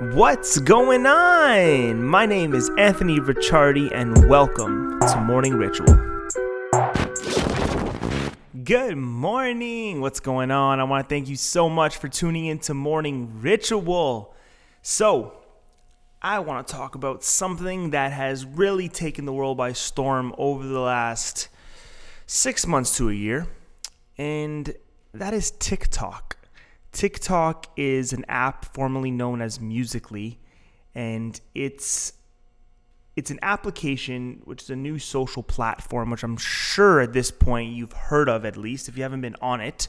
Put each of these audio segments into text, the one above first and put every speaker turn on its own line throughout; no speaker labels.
What's going on? My name is Anthony Ricciardi, and welcome to Morning Ritual. Good morning. What's going on? I want to thank you so much for tuning in to Morning Ritual. So, I want to talk about something that has really taken the world by storm over the last six months to a year, and that is TikTok. TikTok is an app formerly known as Musically, and it's it's an application which is a new social platform, which I'm sure at this point you've heard of at least if you haven't been on it.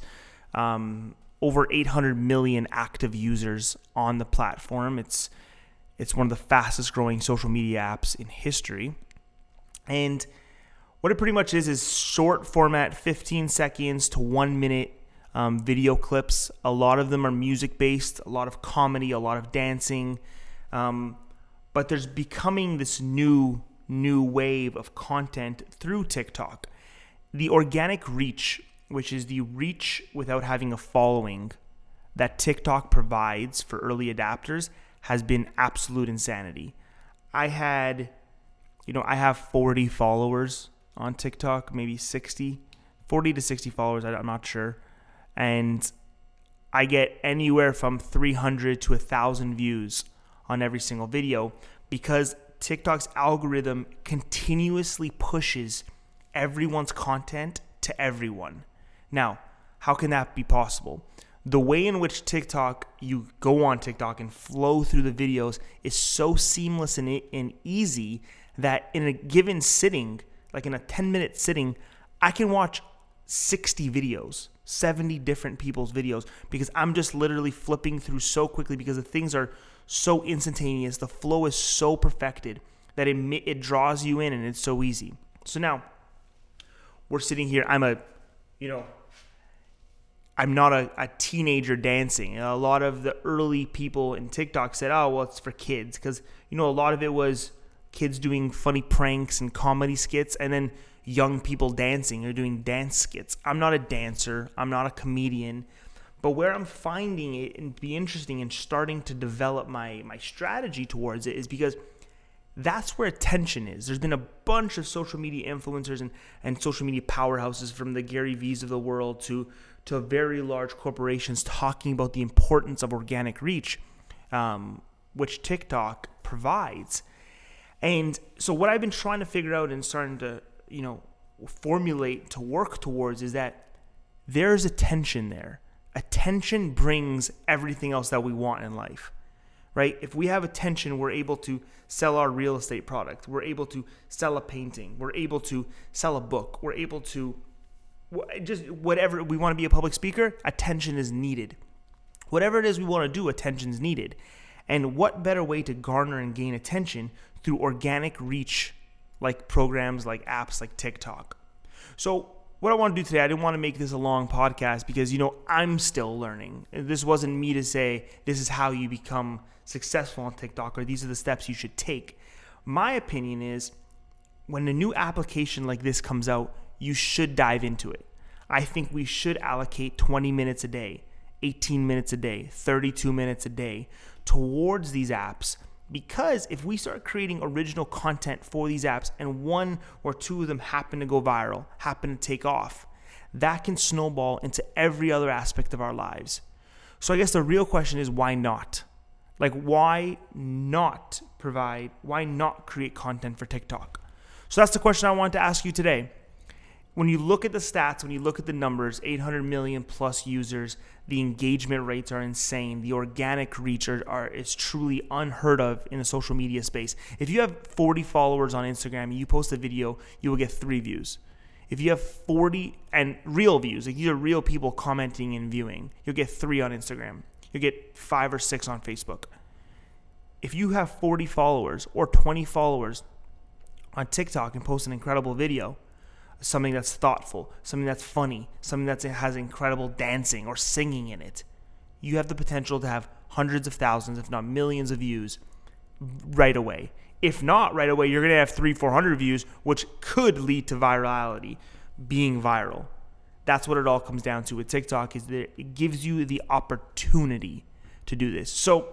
Um, over 800 million active users on the platform. It's it's one of the fastest growing social media apps in history, and what it pretty much is is short format, 15 seconds to one minute um, video clips. A lot of them are music based, a lot of comedy, a lot of dancing. Um, but there's becoming this new new wave of content through TikTok. The organic reach, which is the reach without having a following that TikTok provides for early adapters, has been absolute insanity. I had, you know, I have 40 followers on TikTok, maybe 60, 40 to 60 followers, I'm not sure and I get anywhere from 300 to 1,000 views on every single video because TikTok's algorithm continuously pushes everyone's content to everyone. Now, how can that be possible? The way in which TikTok, you go on TikTok and flow through the videos is so seamless and, and easy that in a given sitting, like in a 10 minute sitting, I can watch 60 videos 70 different people's videos because I'm just literally flipping through so quickly because the things are so instantaneous. The flow is so perfected that it, it draws you in and it's so easy. So now we're sitting here. I'm a, you know, I'm not a, a teenager dancing. A lot of the early people in TikTok said, oh, well, it's for kids because, you know, a lot of it was kids doing funny pranks and comedy skits. And then young people dancing or doing dance skits. I'm not a dancer, I'm not a comedian. But where I'm finding it and be interesting and starting to develop my my strategy towards it is because that's where attention is. There's been a bunch of social media influencers and, and social media powerhouses from the Gary V's of the world to to very large corporations talking about the importance of organic reach, um, which TikTok provides. And so what I've been trying to figure out and starting to you know, formulate to work towards is that there's a tension there. Attention brings everything else that we want in life, right? If we have attention, we're able to sell our real estate product. We're able to sell a painting. We're able to sell a book. We're able to just whatever we want to be a public speaker, attention is needed. Whatever it is we want to do, attention is needed. And what better way to garner and gain attention through organic reach like programs like apps like TikTok. So, what I want to do today, I didn't want to make this a long podcast because, you know, I'm still learning. This wasn't me to say this is how you become successful on TikTok or these are the steps you should take. My opinion is when a new application like this comes out, you should dive into it. I think we should allocate 20 minutes a day, 18 minutes a day, 32 minutes a day towards these apps because if we start creating original content for these apps and one or two of them happen to go viral, happen to take off, that can snowball into every other aspect of our lives. So I guess the real question is why not? Like, why not provide, why not create content for TikTok? So that's the question I want to ask you today when you look at the stats, when you look at the numbers, 800 million plus users, the engagement rates are insane. The organic reach are, are is truly unheard of in the social media space. If you have 40 followers on Instagram and you post a video, you will get three views. If you have 40 and real views, like these are real people commenting and viewing, you'll get three on Instagram. You'll get five or six on Facebook. If you have 40 followers or 20 followers on TikTok and post an incredible video, something that's thoughtful, something that's funny, something that has incredible dancing or singing in it, you have the potential to have hundreds of thousands, if not millions of views right away. If not right away, you're going to have three, 400 views, which could lead to virality, being viral. That's what it all comes down to with TikTok is that it gives you the opportunity to do this. So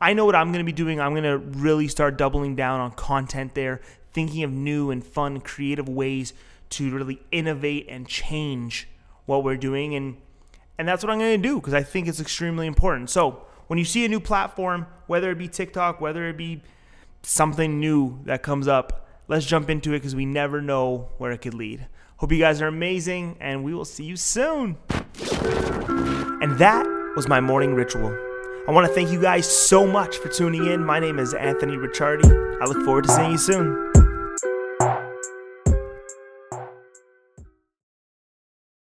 I know what I'm going to be doing. I'm going to really start doubling down on content there, thinking of new and fun, creative ways to really innovate and change what we're doing. And, and that's what I'm going to do because I think it's extremely important. So when you see a new platform, whether it be TikTok, whether it be something new that comes up, let's jump into it because we never know where it could lead. Hope you guys are amazing, and we will see you soon. And that was my morning ritual. I want to thank you guys so much for tuning in. My name is Anthony Ricciardi. I look forward to seeing you soon.